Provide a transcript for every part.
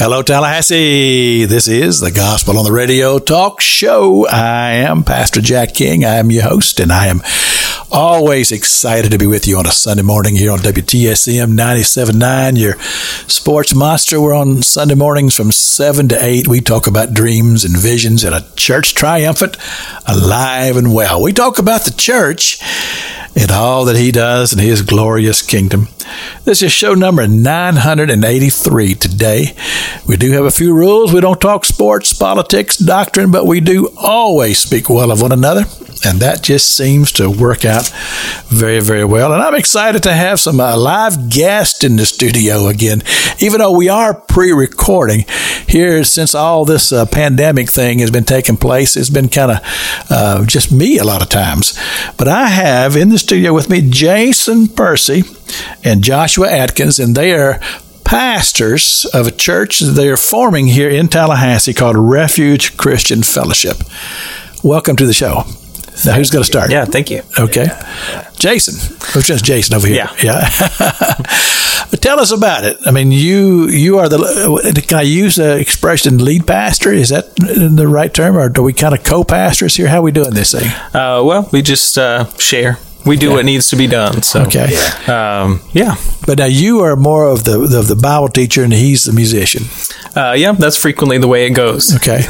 Hello, Tallahassee. This is the Gospel on the Radio Talk Show. I am Pastor Jack King. I am your host, and I am always excited to be with you on a Sunday morning here on WTSM 97.9, your sports monster. We're on Sunday mornings from 7 to 8. We talk about dreams and visions and a church triumphant, alive and well. We talk about the church and all that he does in his glorious kingdom. This is show number 983 today. We do have a few rules. We don't talk sports, politics, doctrine, but we do always speak well of one another. And that just seems to work out very, very well. And I'm excited to have some uh, live guests in the studio again, even though we are pre recording here since all this uh, pandemic thing has been taking place. It's been kind of uh, just me a lot of times. But I have in the studio with me Jason Percy and Joshua Atkins, and they are pastors of a church they are forming here in Tallahassee called Refuge Christian Fellowship. Welcome to the show. Now, who's going to start? Yeah, thank you. Okay. Jason. It's just Jason over here. Yeah. Yeah. but tell us about it. I mean, you you are the, can I use the expression lead pastor? Is that the right term? Or do we kind of co pastors here? How are we doing this thing? Uh, well, we just uh, share. We do Okay. what needs to be done. So, Okay. um, yeah, But now you are more of the, the, the Bible teacher and he's the musician. uh, yeah, that's frequently the way it goes. Okay.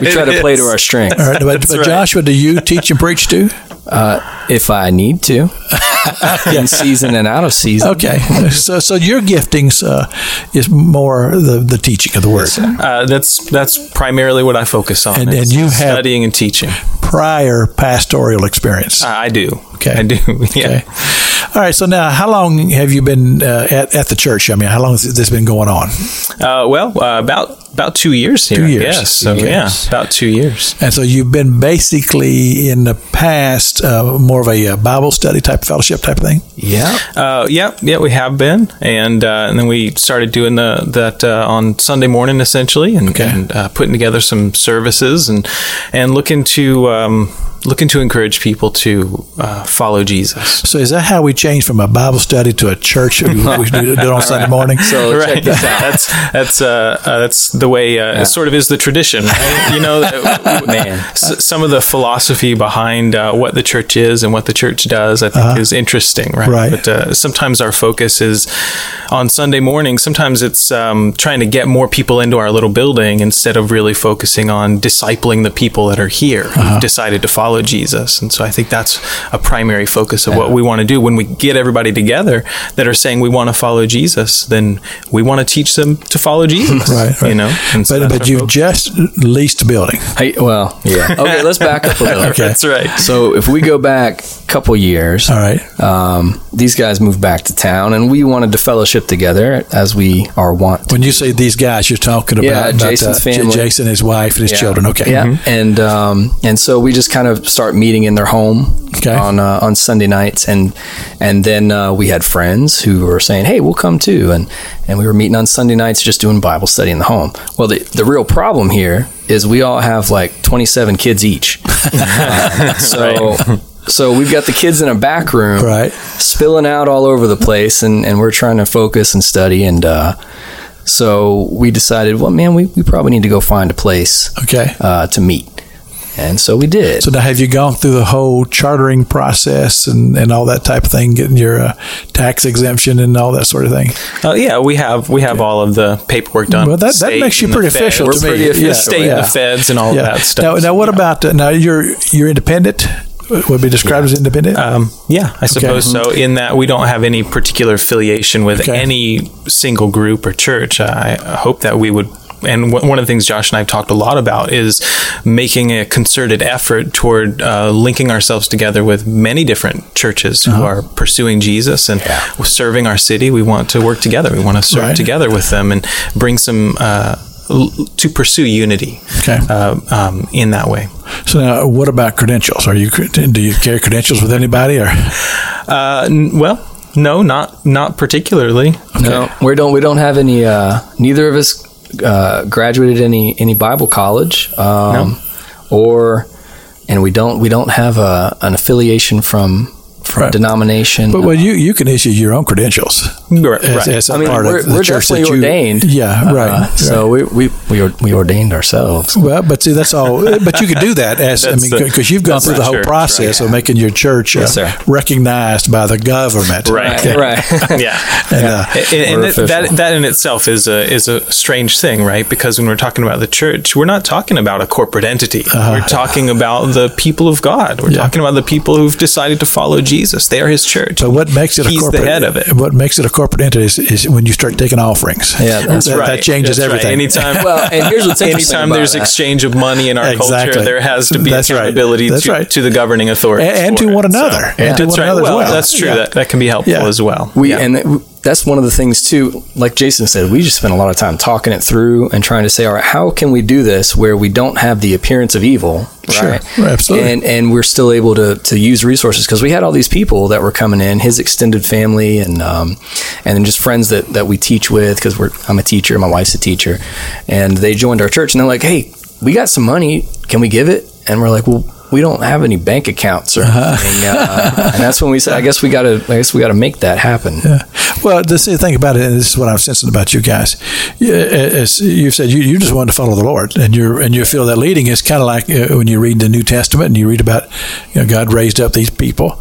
We try to play to our strengths. All right. But, but right. Joshua, do you teach and preach too? If I need to, in season and out of season. Okay. So so your giftings uh, is more the, the teaching of the word. Uh, that's that's primarily what I focus on. And- and you have- studying and teaching. Prior pastoral experience. I do. Okay. I do. Yeah. Okay. All right. So now, how long have you been uh, at, at the church? I mean, how long has this been going on? Uh, well, uh, about about two years here. Two years. guess. So Okay. yeah, about two years. And so you've been basically in the past uh, more of a uh, Bible study type fellowship type of thing. Yeah. Uh, yeah, yeah, we have been, and uh, and then we started doing the that uh, on Sunday morning essentially, and, Okay. and uh, putting together some services and and looking to um, looking to encourage people to uh, follow Jesus. So is that how we changed from a Bible study to a church we, do, do on Sunday morning? So check Right. this out. That's that's uh, uh, that's the way. Uh, It sort of is the tradition, right? You know, that- some of the philosophy behind uh, what the church is and what the church does, I think, is interesting, right? Right. But uh, sometimes our focus is on Sunday morning. Sometimes it's um, trying to get more people into our little building instead of really focusing on discipling the people that are here who've decided to follow Jesus. And so I think that's a primary focus of what we want to do when we get everybody together that are saying we want to follow Jesus. Then we want to teach them to follow Jesus, Right, right. You know, And so But, but you've focus. just leased a building. Hey, well, yeah. Okay, let's back up a little. Okay. That's right. So if we go back a couple years, All right. um, these guys moved back to town, and we wanted to fellowship together as we are wont. to. When you say these guys, you're talking about, Yeah, about, Jason's J- family. Jason, his wife, and his children. Okay. Yeah, and um, and so we just kind of start meeting in their home Okay. on uh, on Sunday nights, and and then uh, we had friends who were saying, "Hey, we'll come too," and and we were meeting on Sunday nights, just doing Bible study in the home. Well, the the real problem here is we all have like 27 kids each, Um, so. So we've got the kids in a back room, Right. spilling out all over the place, and, and we're trying to focus and study. And uh, so we decided, well, man, we, we probably need to go find a place Okay. uh, to meet. And so we did. So now, have you gone through the whole chartering process and, and all that type of thing, getting your uh, tax exemption and all that sort of thing? Uh, yeah, we have we have all of the paperwork done. Well, that, that makes you and the pretty Fed. official We're to me. pretty official. Yeah, State yeah. and the feds and all Yeah. of that stuff. Now, now what about uh, now? You're you're independent. Would be described as independent. Um, yeah, I suppose so. In that we don't have any particular affiliation with Okay. any single group or church. I I hope that we would. And one one of the things Josh and I have talked a lot about is making a concerted effort toward uh, linking ourselves together with many different churches Uh-huh. who are pursuing Jesus and serving our city. We want to work together. We want to serve Right. together with them and bring some uh, l- to pursue unity Okay. uh, um, in that way. so now, what about credentials? Are you do you carry credentials with anybody or? Uh, n- well, no, not not particularly. No, we don't. We don't have any. Uh, neither of us uh, graduated any any Bible college, um, or and we don't we don't have a, an affiliation from from Right. denomination. But well, you you can issue your own credentials Right, as, right. as a I mean, part we're, of the we're church that definitely you ordained. Yeah, Uh, right. So we, we we or- we ordained ourselves. Well, but see, that's all. But you could do that as I mean, because you've gone through the the whole church, process of making your church uh, Yes, sir. recognized by the government. Right. Right. right. yeah. And, uh, And, and that, official. that that in itself is a is a strange thing, right? Because when we're talking about the church, we're not talking about a corporate entity. we're talking about the people of God. We're. Yeah. talking about the people who've decided to follow Jesus. They are His church. But what makes it a corporate the head of it. What makes it a corporate entity is, is when you start taking offerings. Yeah, that's that, right. that changes That's right. everything. Anytime, Well, and here's what's interesting anytime about there's that. exchange of money in our Exactly. culture, there has to be That's right. accountability That's to, right. to the governing authority And- and to one another. And to that's one right. another as well, well. that's true. Yeah. That that can be helpful Yeah. as well. We Yeah. and th- that's one of the things too. Like Jason said, we just spent a lot of time talking it through and trying to say, all right, how can we do this where we don't have the appearance of evil, Sure. right? Absolutely. And and we're still able to to use resources because we had all these people that were coming in, his extended family, and um, and then just friends that that we teach with because we're I'm a teacher, my wife's a teacher, and they joined our church and they're like, hey, we got some money, can we give it? And we're like, well. We don't have any bank accounts or anything, uh, and that's when we said, "I guess we got to. I guess we got to make that happen." Yeah. Well, the thing about it, and this is what I'm sensing about you guys. As you've said, you, you just want to follow the Lord, and you and you feel that leading is kind of like uh, when you read the New Testament and you read about you know God raised up these people,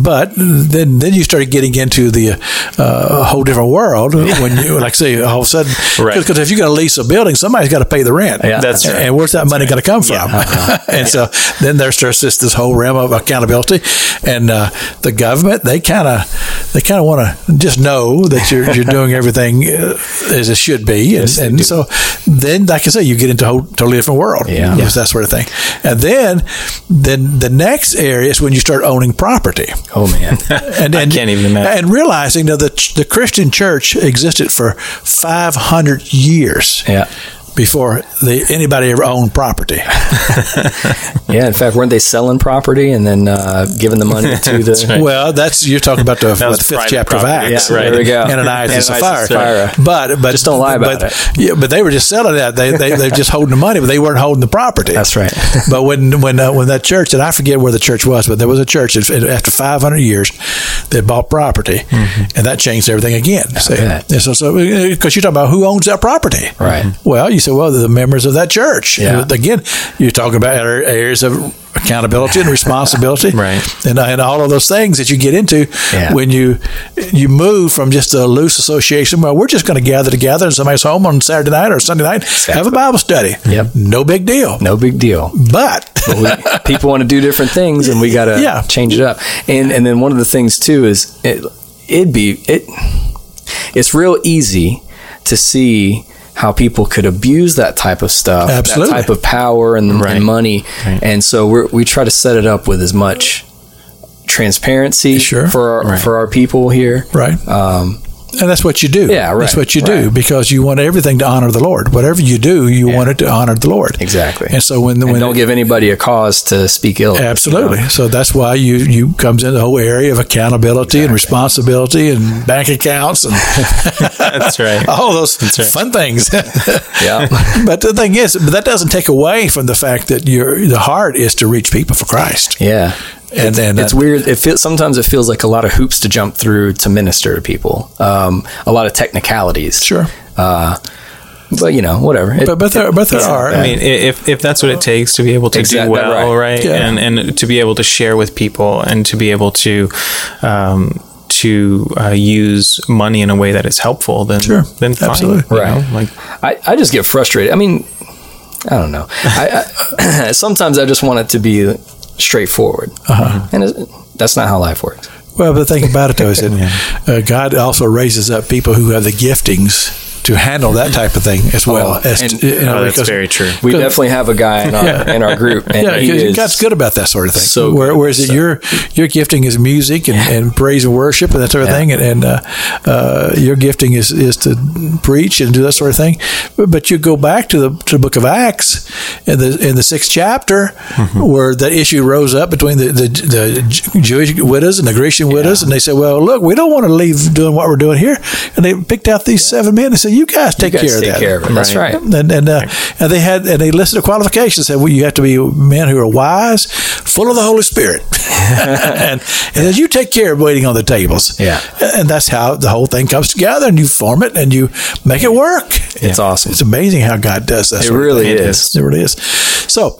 but then then you start getting into the uh, a whole different world when you like say all of a sudden Right. because if you're going to lease a building, somebody's got to pay the rent. Yeah. That's and, right. and where's that money going to come from? and so then there starts this this whole realm of accountability, and uh, the government they kind of they kind of want to just know that you're you're doing everything uh, as it should be, and, and so then like I say, you get into a whole totally different world, Yeah. Yes, that sort of thing, and then then the next area is when you start owning property. Oh man. And, and can't even imagine. And realizing that the, the Christian church existed for 500 years Yeah. Before the, anybody ever owned property. Yeah. In fact, weren't they selling property and then uh, giving the money to the? right. Well, that's you're talking about the, what, the fifth private chapter of. Acts, Yeah, there we go. Ananias and Ananias and Sapphira. Sapphira. But but Just don't lie about but, it. Yeah, but they were just selling that. They they they're just holding the money, but they weren't holding the property. That's right. but when when uh, when that church, and I forget where the church was, but there was a church that after 500 years that bought property, and that changed everything again. See? bet. And so so because you're talking about who owns that property, Right. Well, you say, well, the members of that church. Yeah. Again, you're talking about areas of accountability and responsibility, Right. And, and all of those things that you get into Yeah. when you you move from just a loose association. Well, we're just going to gather together in somebody's home on Saturday night or Sunday night, have a Bible study. Yep. no big deal. No big deal. But But we, people want to do different things, and we got to Yeah. change it up. And and then one of the things too is it it'd be it. It's real easy to see how people could abuse that type of stuff, Absolutely. that type of power and, Right. and money, Right. and so we we try to set it up with as much transparency Sure. for our, Right. for our people here. right. Um, And that's what you do. Yeah, right, That's what you do because you want everything to honor the Lord. Whatever you do, you want it to honor the Lord. exactly. And so when And when don't give anybody a cause to speak ill. of, you know? Absolutely. So that's why you you comes in the whole area of accountability and responsibility and bank accounts and That's right. all those right. fun things. Yeah. but the thing is, but that doesn't take away from the fact that your the heart is to reach people for Christ. Yeah. And then it's that- weird. It feels sometimes it feels like a lot of hoops to jump through to minister to people. Um, a lot of technicalities. Sure. Uh, but you know, whatever. It- But but there but there are. I mean, if if that's what it takes to be able to Exact- do well, right. right, Yeah. and and to be able to share with people, and to be able to. Um, to uh, use money in a way that is helpful, then Sure. then fine, Absolutely. you Right. know? Like I, I just get frustrated. I mean, I don't know. I, I sometimes I just want it to be straightforward, Uh-huh. and that's not how life works. Well, but the thing about it though is that uh, God also raises up people who have the giftings to handle that type of thing as well. Oh, as and- you know, oh, that's because- very true. We definitely have a guy in our Yeah. in our group, and yeah, he is God's good about that sort of thing. so Where, good. whereas your your gifting is music and, and praise and worship and that sort of Yeah. thing, and, and uh, uh, your gifting is, is to preach and do that sort of thing. But, but you go back to the to the Book of Acts in the in the sixth chapter, Mm-hmm. where that issue rose up between the, the the Jewish widows and the Grecian widows, and they said, "Well, look, we don't want to leave doing what we're doing here," and they picked out these seven men and said, "You guys take You guys care take of that." care of it. That's right. And and, uh, and they had and they listed the qualifications. Said, well, you have to be men who are wise, full of the Holy Spirit. and, and then you take care of waiting on the tables. Yeah. And that's how the whole thing comes together and you form it and you make it work. It's awesome. It's amazing how God does that. It really thing. is. It really is. So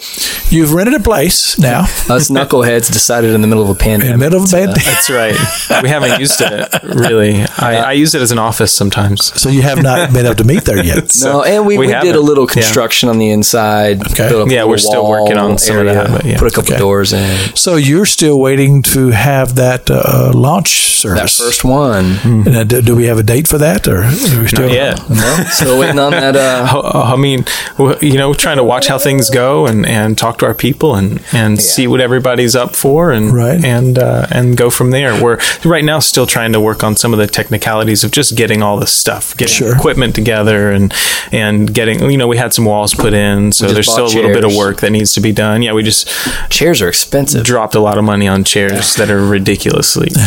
you've rented a place now Us knuckleheads decided in the middle of a in pandemic. the middle of a to, band. That's right. We haven't used it really. I, I use it as an office sometimes. so you have not been able to meet there yet. No, and we, We we, did a haven't. little Yeah. construction on the inside. Okay. built a Yeah, we're still working on wall some of that, but yeah. Put a couple Okay. doors in. So you're still waiting to have that uh, launch service. That first one. And, uh, do, do we have a date for that, or are we still? Not yet. No, still waiting on that. Uh, I mean, w- you know, trying to watch how things go and, and talk to our people and, and see what everybody's up for and Right. and uh, and go from there. We're right now still trying to work on some of the technicalities of just getting all this stuff, getting Sure. equipment together and and getting you know we had some walls put in, so there's still a little bit of work that needs to be done. Yeah, we just chairs are expensive. dropped a lot of money on chairs that are ridiculously.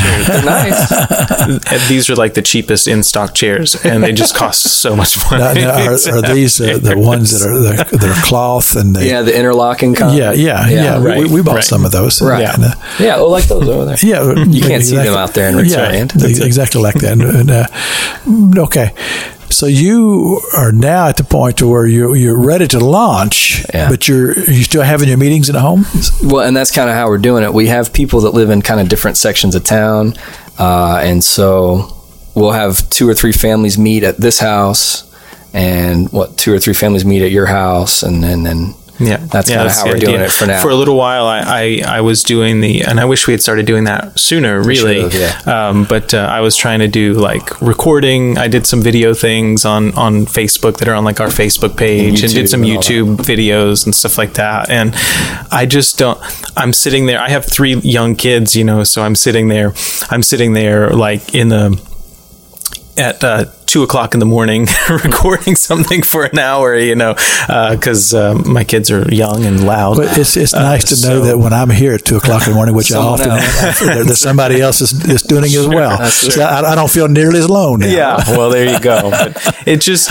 Nice. And These are like the cheapest in stock chairs, and they just cost so much Now, money. now, are, are these uh, the ones that are that are cloth and they, Yeah, the interlocking. Kind. yeah, yeah, yeah. right, we, we bought right. some of those. Right. And, uh, Yeah, oh, like those over there. yeah, You can't see them out there in Rick's yeah, land. ex- exactly like that. And, uh, okay, so you are now at the point to where you're you're ready to launch, Yeah. but you're you still having your meetings at home. Well, and that's kind of how we're doing it. We have people that live in kind of different sections of town, uh, and so we'll have two or three families meet at this house, and what two or three families meet at your house, and then then Yeah, That's Yeah, kinda how we're doing idea. it for now. For a little while, I, I, I was doing the, and I wish we had started doing that sooner, really. have, Um, but uh, I was trying to do like recording. I did some video things on on Facebook that are on like our Facebook page, and, YouTube did some and YouTube videos and stuff like that. And I just don't. I'm sitting there. I have three young kids, you know, so I'm sitting there. I'm sitting there like in the at uh, two o'clock in the morning recording something for an hour, you know, because uh, my kids are young and loud. But it's it's Uh, nice to know that when I'm here at two o'clock in the morning, which I often am, that somebody else is, is doing it as well. So I, I don't feel nearly as alone. Now. Yeah, well, there you go. But it just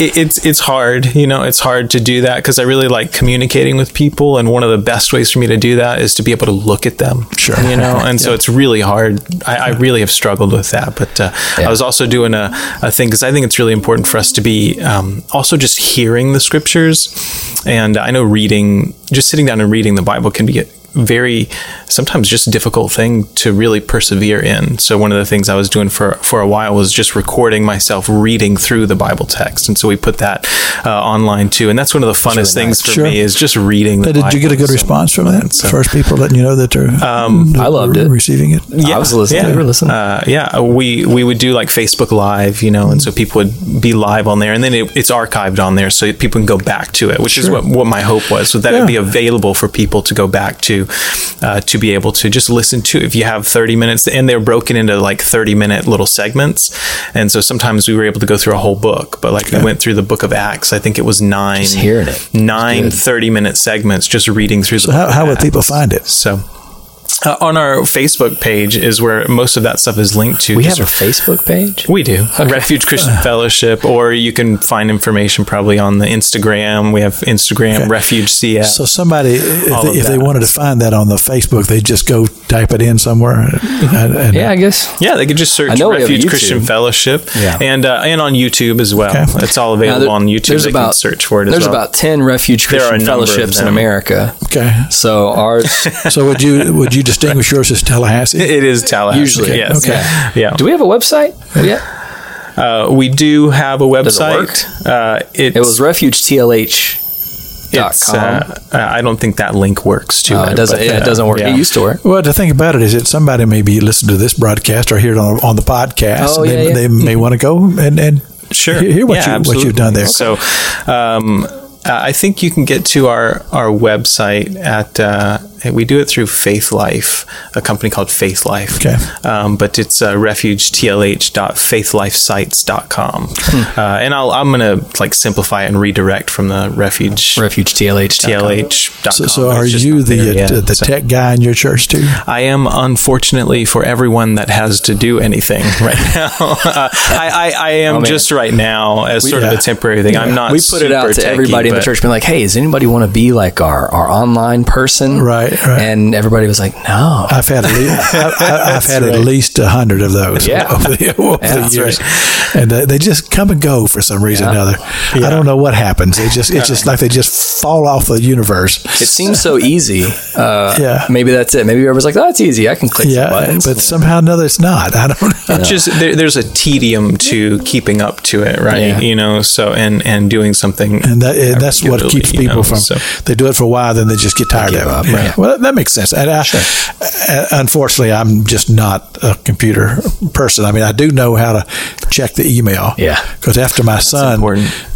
it, it's it's hard, you know, it's hard to do that because I really like communicating with people, and one of the best ways for me to do that is to be able to look at them. Sure. you know, and so it's really hard. I, I really have struggled with that, but uh, I was also doing a, a thing because I think it's really important for us to be um, also just hearing the scriptures, and I know reading, just sitting down and reading the Bible can be very sometimes just difficult thing to really persevere in. So one of the things I was doing for for a while was just recording myself reading through the Bible text, and so we put that uh, online too. And that's one of the funnest things for Sure. me is just reading. The Did you get a good So- response from that? so- First people letting you know that they're um, I loved it. receiving it. Yeah, I was listening. Yeah, We were listening. Uh, yeah, we we would do like Facebook Live, you know, and so people would be live on there, and then it, it's archived on there, so people can go back to it, which is what what my hope was, so that Yeah. it'd be available for people to go back to, uh, to be able to just listen to. If you have thirty minutes, and they're broken into like thirty minute little segments, and so sometimes we were able to go through a whole book, but like we went through the book of Acts, I think it was nine, Just hearing it. nine 30 minute segments, just reading through. So the how, how would people find it? So. Uh, on our Facebook page is where most of that stuff is linked to. we Just- have a Facebook page. we do. Refuge Christian Fellowship, or you can find information probably on the Instagram. We have Instagram, Refuge CS. So somebody, if, they, if they wanted to find that on the Facebook, they just go type it in somewhere. And, and- Yeah, I guess. yeah, they could just search I know we have Refuge Christian Fellowship, Yeah. and uh, and on YouTube as well. Okay. It's all available there- on YouTube. There's They about can search for it as There's well. about ten Refuge There are a Christian fellowships in. America. Okay. So ours. So would you would you distinguish yours as Tallahassee? it is Tallahassee. Usually. yes. Okay. Yeah. Do we have a website yet? Uh, we do have a Does it website. Uh, it's, It was refugetlh. Dot it's, com. uh, I don't think that link works too. Oh, it doesn't. Yeah, it doesn't work. It used to work. Well, the thing about it is that somebody may be listening to this broadcast or hear it on, on the podcast. Oh, and they, yeah, yeah. they may want to go and, and sure hear, hear what, Yeah, you, what you've done there. So, um, uh, I think you can get to our our website at uh, we do it through Faithlife, a company called Faithlife. Okay. Um, but it's uh, refugetlh.faithlifesites.com. Hmm. Uh, and I'll, I'm going to like simplify it and redirect from the refuge Refugetlh. TLH.com. So, so are you the there uh, the So- tech guy in your church too? I am unfortunately for everyone that has to do anything right now. uh, I, I, I am Oh, just right now as sort yeah. of a temporary thing. I'm not. we put it out to techy, everybody in the church, being like, "Hey, does anybody want to be like our, our online person?" Right. Right, right. And everybody was like, no. I've had at least, I, I, I've had at least a hundred of those Yeah. over the, over Yeah, the that's years, and they, they just come and go for some reason or Yeah. another. I don't know what happens. They just it's just like they just fall off the universe. It seems so easy. Uh, Yeah. Maybe that's it. Maybe everyone's like, oh, that's easy. I can click some Yeah, buttons. but somehow or another it's not. I don't know. It's just there, there's a tedium to keeping up to it, right? Yeah. You know, so and and doing something, And, that, and that's what regularly, keeps you people know, from. so. They do it for a while, then they just get tired of it. up, Yeah. right. Well, that makes sense. And I, uh, unfortunately, I'm just not a computer person. I mean, I do know how to check the email. Yeah. Because after my son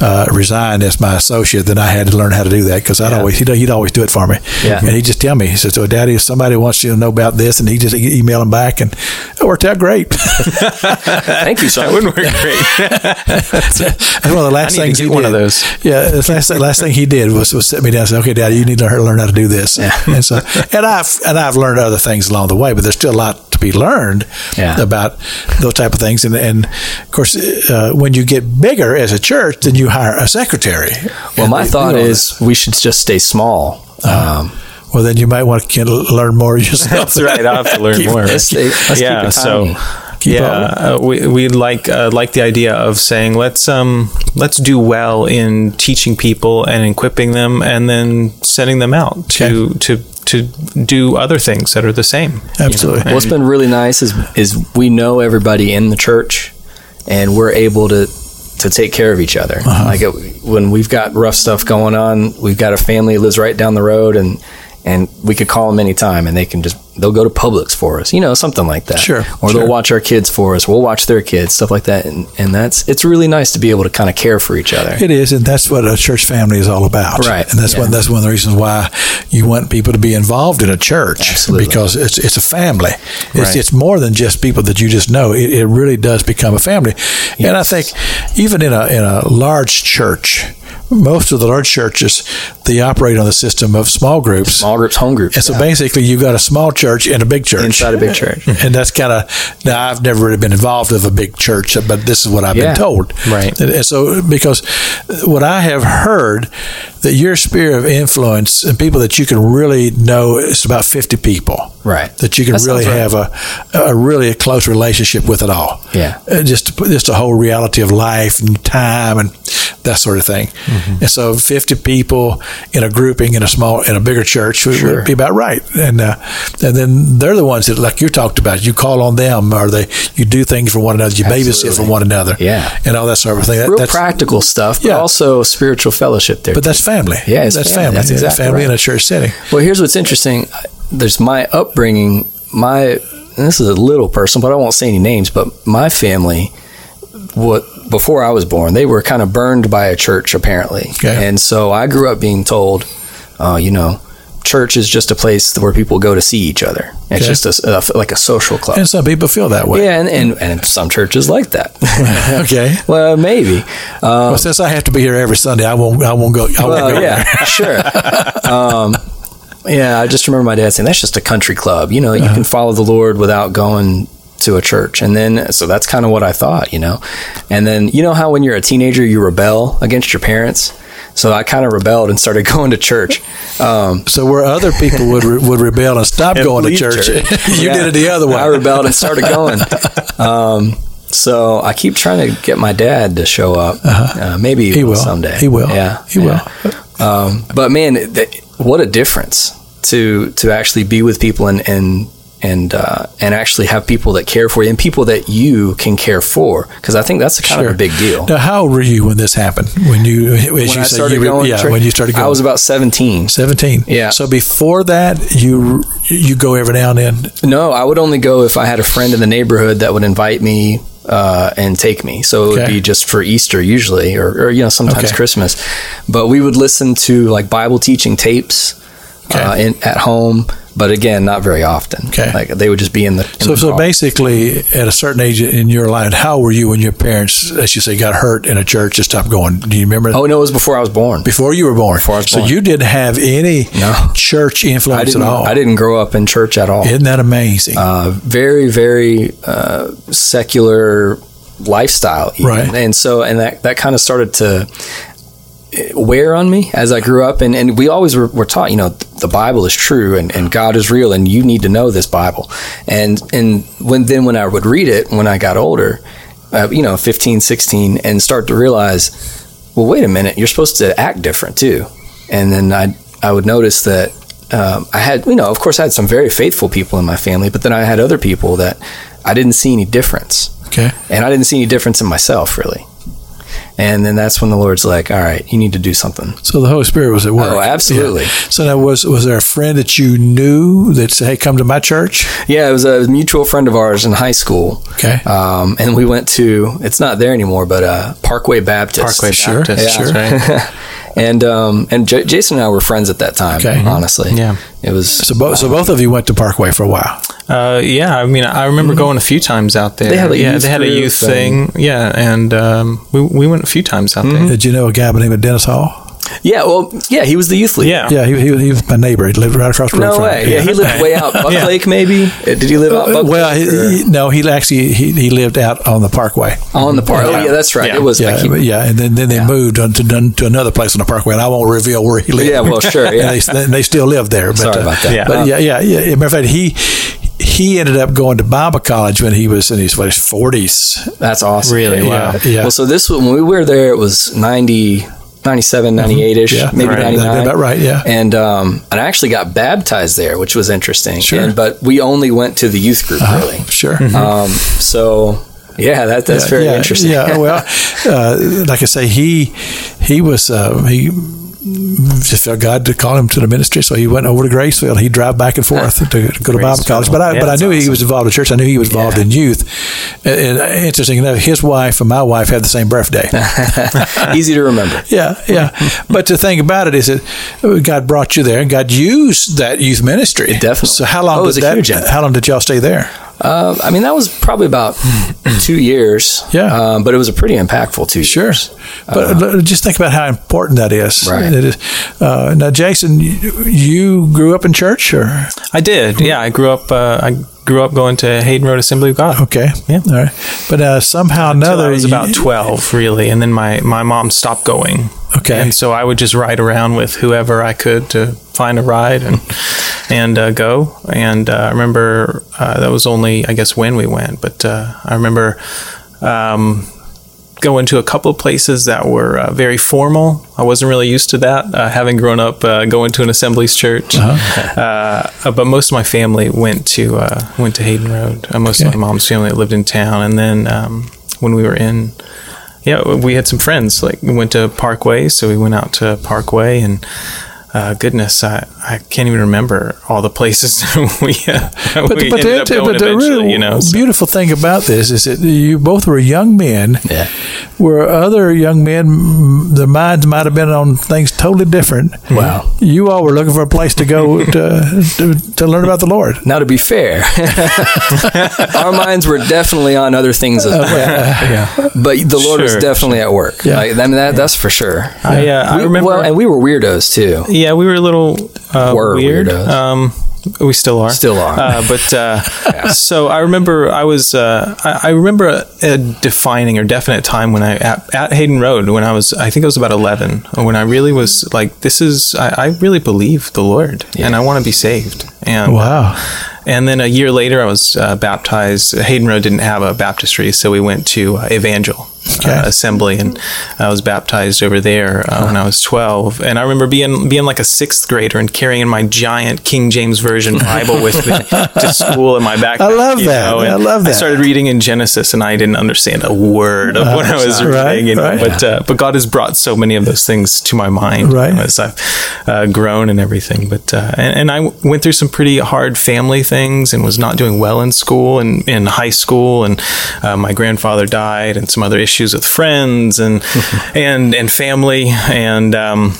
uh, resigned as my associate, then I had to learn how to do that because I'd Yeah. always he'd, he'd always do it for me. Yeah. And he'd just tell me, he says, "Oh, Daddy, if somebody wants you to know about this," and he just email him back, and it worked out great. Thank you, son. that wouldn't work great. That's one of the last I need to things get he one did. of those. Yeah, the last, last thing he did was, was sit me down and say, "Okay, Daddy, you need to learn, learn how to do this." And so, and I've and I've learned other things along the way, but there's still a lot to be learned Yeah. about those type of things. And and of course, uh, when you get bigger as a church, then you hire a secretary. Well, my they thought do all is we should just stay small. Uh-huh. Um, well, then you might want to learn more yourself. That's right. I'll have to learn more. let's let's yeah. keep it So. Tiny. Keep yeah, on. uh, we we like uh, like the idea of saying let's um let's do well in teaching people and equipping them, and then sending them out to to to do other things that are the same. you know? Absolutely. What's been really nice is is we know everybody in the church, and we're able to to take care of each other. Uh-huh. Like it, when we've got rough stuff going on, we've got a family that lives right down the road, and and we could call them anytime, and they can just they'll go to Publix for us, you know, something like that. Sure, Or sure. they'll watch our kids for us. We'll watch their kids, stuff like that, and and that's it's really nice to be able to kind of care for each other. It is, and that's what a church family is all about. Right. and that's Yeah. one that's one of the reasons why you want people to be involved in a church Absolutely. because it's it's a family. It's Right. it's more than just people that you just know. It, it really does become a family, and I think even in a in a large church, most of the large churches they operate on the system of small groups. Small groups, home groups. and so basically, you've got a small church and a big church Inside a big church. and that's kind of now I've never really been involved with a big church, but this is what I've Yeah. been told. Right. And, and so because what I have heard that your sphere of influence and people that you can really know is about fifty people. Right. That you can That really right. have a a really close relationship with it all. Yeah. Uh, just just a whole reality of life and time and that sort of thing. Mm-hmm. And so, fifty people in a grouping in a small in a bigger church would, Sure. would be about right. And uh, and then they're the ones that, like you talked about, you call on them, or they you do things for one another, you babysit for one another, Yeah. and all that sort of thing. That, Real that's practical stuff, but Yeah. also spiritual fellowship there. but that's family. Yeah, it's that's family. family. That's exactly family in a church setting. Well, here's what's interesting. There's my upbringing. My and this is a little personal, but I won't say any names. But my family, what before I was born, they were kind of burned by a church apparently, Okay. and so I grew up being told, uh, you know, church is just a place where people go to see each other. It's Okay. just a, a- like a social club. And some people feel that way. yeah, and, and and some churches like that. Okay. well, maybe. Um, well, since I have to be here every Sunday, I won't. I won't go. I won't Well, go yeah, sure. Um, yeah, I just remember my dad saying that's just a country club. You know, you can follow the Lord without going to a church. And then, so that's kind of what I thought, you know. And then, you know how when you're a teenager, you rebel against your parents. So I kind of rebelled and started going to church. Um, So where other people would re- would rebel and stop And going to church, church. you yeah, did it the other way. I rebelled and started going. Um, so I keep trying to get my dad to show up. Uh, maybe Uh-huh. He will someday. He will. Yeah, He will. Um, but man, th- what a difference to to actually be with people and and and uh, and actually have people that care for you and people that you can care for because I think that's kind Sure. of a big deal. Now, how old were you when this happened? When you, as when you I started you, going, yeah, church, when you started going, I was about seventeen. seventeen. Yeah. So before that, you you go every now and then. No, I would only go if I had a friend in the neighborhood that would invite me uh, and take me. So it would be just for Easter usually, or, or you know sometimes Okay. Christmas. But we would listen to like Bible teaching tapes Okay. uh, in, at home. But again, not very often. Okay. like they would just be in the. In So, the so basically, at a certain age in your life, how were you when your parents, as you say, got hurt in a church and stopped going? Do you remember? Oh no, it was before I was born. before you were born. Before I was so born. you didn't have any No. church influence at all. I didn't grow up in church at all. Isn't that amazing? uh, very very uh, secular lifestyle even. Right. and so and that that kind of started to wear on me as I grew up and, and we always were, were taught you know the Bible is true and, and God is real and you need to know this Bible. And and when then when I would read it when I got older, uh, you know, 15, 16 and start to realize, well, wait a minute, you're supposed to act different too. And then I I would notice that um, I had, you know, of course, I had some very faithful people in my family, but then I had other people that I didn't see any difference. Okay. And I didn't see any difference in myself, really. And then that's when the Lord's like, all right, you need to do something. So the Holy Spirit was at work. Oh, absolutely. Yeah. So now was was there a friend that you knew that said, "Hey, come to my church"? Yeah, it was a mutual friend of ours in high school. Okay. Um, and we went to, it's not there anymore, but uh, Parkway Baptist. Parkway Sure, Baptist. yeah. That's right. and um, and J- Jason and I were friends at that time, Okay. honestly. Yeah. It was. So both so both of you went to Parkway for a while. Uh, yeah, I mean, I remember going a few times out there. They had a yeah, youth they had a youth thing. Yeah, and um, we we went a few times out there. Did you know a guy by the name of Dennis Hall? Yeah, well, yeah, he was the youth leader. Yeah, Yeah, he, he, he was my neighbor. He lived right across the road No from way. me. Yeah, he lived way out Buck Yeah. Lake, maybe. Uh, Did he live out Buck well, Lake? he, he- no, he actually he, he lived out on the Parkway. on the park. Oh, yeah, that's right. Yeah. It was. Yeah, keep- but yeah, and then, then they Yeah. moved on to, to another place on the Parkway, and I won't reveal where he lived. Yeah, well, sure, yeah. and they, they still live there. But, Sorry uh, about that. Yeah. But yeah, yeah, yeah. Matter of fact, he he ended up going to Bible college when he was in his what, his forties. That's awesome. Really? Yeah, Wow. yeah. Well, so this when we were there, it was 90, 97, 98 ish, Yeah, maybe right. That'd 99. be about right. Yeah. And um, and I actually got baptized there, which was interesting. Sure. And, but we only went to the youth group, really. Sure. Um, so yeah, that that's very yeah, interesting. Yeah, well, uh, like I say, he he was uh, he just felt God to call him to the ministry, so he went over to Graceville. He'd drive back and forth to, go to Bible college. But I Yeah, but I knew he was involved in church. I knew he was involved in youth. And, and interesting enough, his wife and my wife had the same birthday. Easy to remember. Yeah, yeah. but the thing about it is that God brought you there, and God used that youth ministry. Definitely. So how long Oh, did that? How long did y'all stay there? Uh, I mean, that was probably about two years. Yeah. Um, but it was a pretty impactful two Sure, years. but l- just think about how important that is. Right. It is. Uh, now, Jason, you, you grew up in church, or I did. Yeah, I grew up. Uh, I grew up going to Hayden Road Assembly of God. okay, Yeah. all right. But uh, somehow Until another, I was about twelve, really, and then my my mom stopped going. Okay. and so I would just ride around with whoever I could to find a ride and and uh, go. And uh, I remember uh, that was only I guess when we went, but uh, I remember. Um, going into a couple of places that were uh, very formal. I wasn't really used to that, uh, having grown up uh, going to an Assemblies church. uh but most of my family went to uh, went to Hayden Road. Uh, most Okay. of my mom's family lived in town, and then um, when we were in, yeah, we had some friends. Like we went to Parkway, so we went out to Parkway and. Uh, goodness, I, I can't even remember all the places we, uh, But, we but, ended the, up going but the eventually, really you know. so- beautiful thing about this is that you both were young men, Yeah. where other young men, their minds might have been on things totally different. Wow. You all were looking for a place to go to, to, to learn about the Lord. Now, to be fair, our minds were definitely on other things as well. Yeah, But the Lord was Sure, definitely at work. Yeah. Like, I mean, that, that's for sure. I, uh, I remember. Well, and we were weirdos too. Yeah, we were a little uh, Were weird. weirdos. Um, we still are. Still are. Uh, but uh, so I remember I was uh, I, I remember a, a defining or definite time when I at, at Hayden Road when I was I think I was about eleven when I really was like this is I, I really believe the Lord and I want to be saved and Wow. and then a year later, I was uh, baptized. Hayden Road didn't have a baptistry, so we went to uh, Evangel Okay. uh, Assembly, and I was baptized over there uh, when I was twelve. And I remember being being like a sixth grader and carrying my giant King James Version Bible with me to school in my backpack. I love that. know, I love I started reading in Genesis, and I didn't understand a word of what I was reading. right, you know, right. But uh, but God has brought so many of those things to my mind Right. as I've uh, grown and everything. But uh, and, and I went through some pretty hard family things and was not doing well in school and in high school. And uh, my grandfather died, and some other issues with friends and and and family and. Um,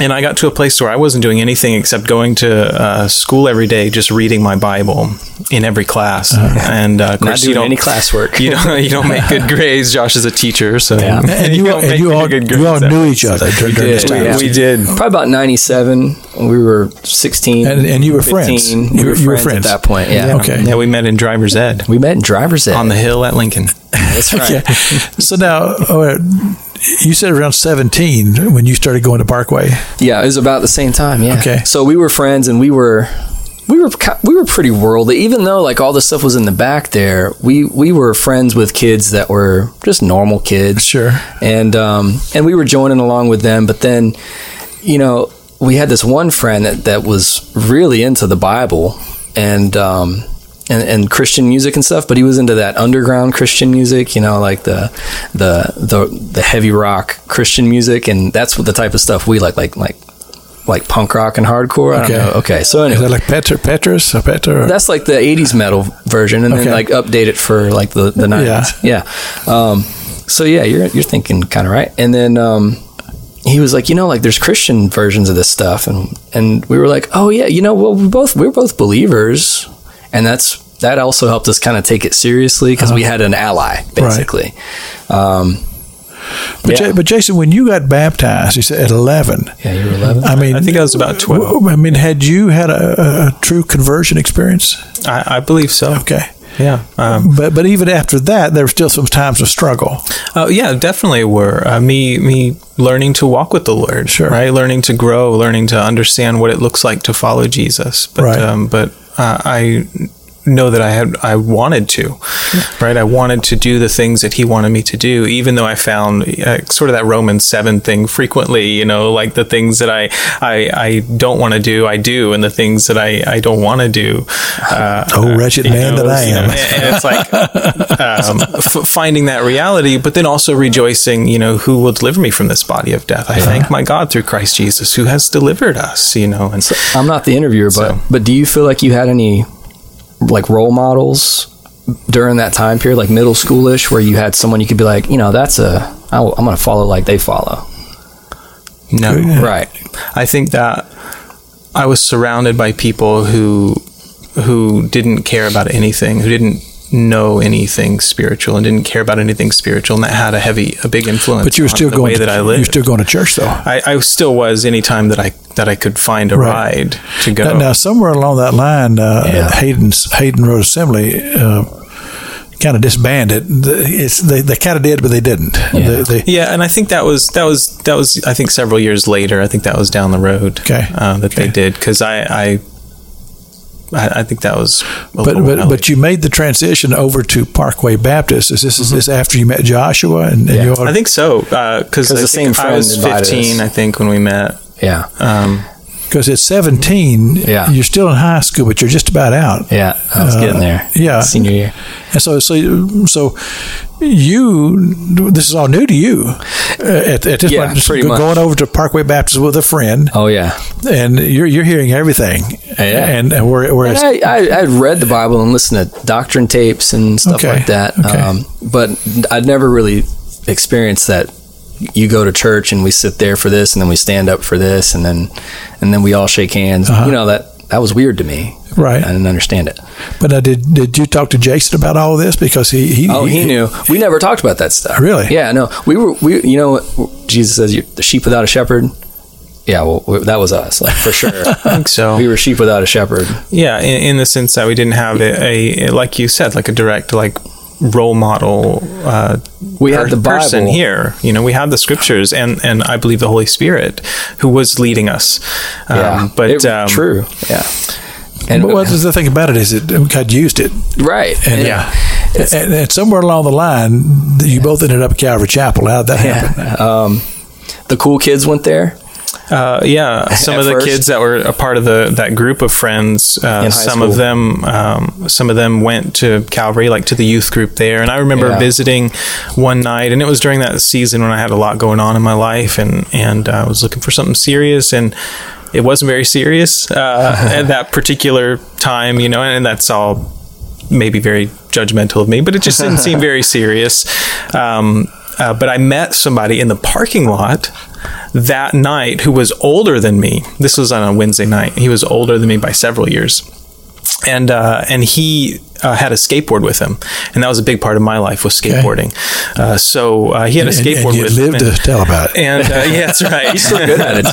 and I got to a place where I wasn't doing anything except going to uh, school every day, just reading my Bible in every class. And uh, of Not course, doing you don't any classwork. You don't. You don't make good grades. Josh is a teacher, so Yeah. And you, don't and you all, good you all grades. knew each other during, during this time. yeah. We did. Probably about 97. We were 16. And- and you were 15. friends. We You were, were- you were friends, friends. at that point. Yeah. Okay. Yeah, we met in driver's ed We met in driver's ed. on the hill at Lincoln. That's right. So now, uh, you said around 17 when you started going to Parkway. Yeah, it was about the same time. Yeah. Okay. So we were friends, and we were we were we were pretty worldly. Even though like all this stuff was in the back there, we we were friends with kids that were just normal kids. Sure. And um and we were joining along with them. But then, you know, we had this one friend that that was really into the Bible and um. And, and Christian music and stuff, but he was into that underground Christian music, you know, like the the the the heavy rock Christian music, and that's what the type of stuff we like, like like like punk rock and hardcore. I Okay. don't know. Okay, so Is anyway, that like Petr, Petrus or Petra? or- that's like the '80s metal version, and Okay. then like update it for like the the '90s. Yeah. Um, so yeah, you're you're thinking kind of right. And then um, he was like, you know, like there's Christian versions of this stuff, and and we were like, oh yeah, you know, well we both we're both believers, and that's that also helped us kind of take it seriously because we had an ally basically. Um, but, yeah. Ja- but Jason, when you got baptized, you said at 11. yeah, you were 11. I mean, I think I was about 12. I mean, had you had a, a, a true conversion experience? I, I believe so. Okay. Yeah. Um, But but even after that, there were still some times of struggle. Oh yeah, definitely were uh, me me learning to walk with the Lord, Sure. right? Learning to grow, learning to understand what it looks like to follow Jesus. But Right. um, but uh, I know that I had I wanted to, right? I wanted to do the things that He wanted me to do, even though I found uh, sort of that Romans seven thing frequently. You know, like the things that I I, I don't want to do, I do, and the things that I I don't want to do. Uh, Oh, wretched you man that I am. and it's like um, f- finding that reality, but then also rejoicing, you know, who will deliver me from this body of death. I thank my God through Christ Jesus, who has delivered us, you know, and so, I'm not the interviewer, but So- but do you feel like you had any like role models during that time period, like middle schoolish, where you had someone you could be like, you know, that's a I, I'm going to follow like they follow, no, Yeah. right? I think that I was surrounded by people who who didn't care about anything, who didn't know anything spiritual and didn't care about anything spiritual, and that had a heavy, a big influence. But you were still the going. way to, that I you lived. were still going to church though. I, I still was anytime that I that I could find a Right. ride to go. Now, now, somewhere along that line, uh, Yeah. Hayden's Hayden Road Assembly uh, kind of disbanded. It's, they they kind of did, but they didn't. Yeah. They, they, Yeah, and I think that was that was that was I think several years later. I think that was down the road. Okay. uh, that Okay. they did because I, I I I think that was. A but but but you made the transition over to Parkway Baptist. Is this is this after you met Joshua and, and Yeah. you all, I think so because 'Cause the same I was invited fifteen. us. I think when we met. Yeah, Um, because at seventeen, Yeah. you're still in high school, but you're just about out. yeah, I was Uh, getting there. yeah. senior year. And so so so you this is all new to you uh, at, at this Yeah, point. just pretty go- much. Going over to Parkway Baptist with a friend, Oh yeah, and you're you're hearing everything. Yeah. and, And whereas I, I I'd read the Bible and listened to doctrine tapes and stuff Okay, like that. okay. Um, but I'd never really experienced that. You go to church and we sit there for this, and then we stand up for this, and then and then we all shake hands. Uh-huh. You know that that was weird to me. Right. I didn't understand it. But uh, did did you talk to Jason about all this because he he Oh, he knew. We never talked about that stuff. Really? Yeah. No. We were. We. You know, what Jesus says, the sheep without a shepherd." Yeah. Well, we, that was us, like for sure. I think so. we were sheep without a shepherd. Yeah, in, in the sense that we didn't have a, a like you said, like a direct like role model. Uh, We had the Bible person here. You know, we had the scriptures, and and I believe the Holy Spirit, who was leading us. Um, Yeah. but It- um, true. Yeah. And But what is the thing about it is that God used it, right. and, uh, yeah. and, and somewhere along the line, you both ended up at Calvary Chapel. How did that happen? Um, the cool kids went there. Uh, yeah, some of the first. kids that were a part of the that group of friends, uh, some school. of them, um, some of them went to Calvary, like to the youth group there. And I remember Yeah. visiting one night, and it was during that season when I had a lot going on in my life, and and I was looking for something serious, and it wasn't very serious uh, at that particular time, you know. And that's all maybe very judgmental of me, but it just didn't seem very serious. Um, uh, but I met somebody in the parking lot that night who was older than me. This was on a Wednesday night. He was older than me by several years. And uh, and he uh, had a skateboard with him, and that was a big part of my life was skateboarding. Uh, so uh, he had a And, and skateboard you with lived him. to tell about it. And uh, yeah, that's right. He's still good at it,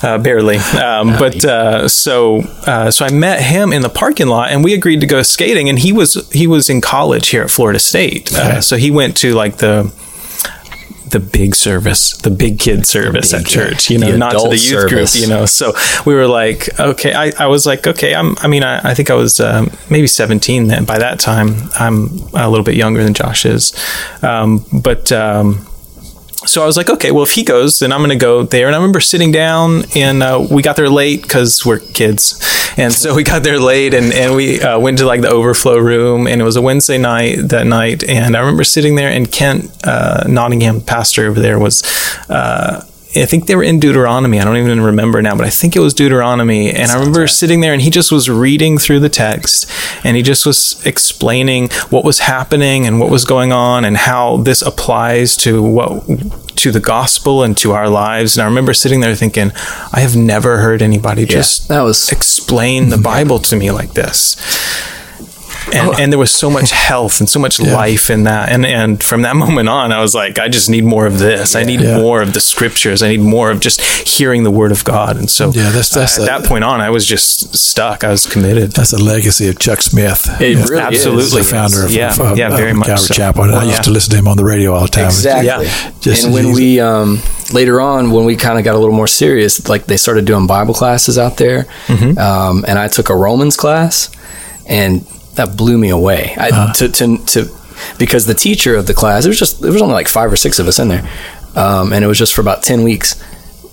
too. uh, barely. Um, but uh, so uh, so I met him in the parking lot, and we agreed to go skating. And he was he was in college here at Florida State, uh, Okay. so he went to like the the big service, the big kid service Big at church, you know, The not to the youth service. group, you know. So we were like, okay, I, I was like, okay, I'm, I mean, I, I think I was um, maybe 17 then. By that time, I'm a little bit younger than Josh is. Um, but, um, so I was like, okay, well, if he goes, then I'm going to go there. And I remember sitting down, and uh, we got there late because we're kids, and so we got there late, and and we uh, went to like the overflow room, and it was a Wednesday night that night, and I remember sitting there, and Kent uh, Nottingham, pastor over there, was. Uh, I think they were in Deuteronomy. I don't even remember now, but I think it was Deuteronomy. And I remember sitting there and he just was reading through the text and he just was explaining what was happening and what was going on and how this applies to what to the gospel and to our lives. And I remember sitting there thinking, I have never heard anybody just that was explain the Bible to me like this. And, and there was so much health and so much life in that. And and from that moment on, I was like, I just need more of this. I need Yeah. more of the scriptures. I need more of just hearing the word of God. And so Yeah, that's- that's uh, a- at that point on, I was just stuck. I was committed. That's a legacy of Chuck Smith. It Yeah, really Absolutely. the founder of, Yeah, of, yeah, of very much Calvary so. Chapel. And I used yeah. to listen to him on the radio all the time. Exactly. Yeah. Just and when as we um, later on, when we kind of got a little more serious, like they started doing Bible classes out there, Mm-hmm. um, and I took a Romans class, and that blew me away. I, Uh-huh. to, to to because the teacher of the class, it was just there was only like five or six of us in there, um, and it was just for about ten weeks.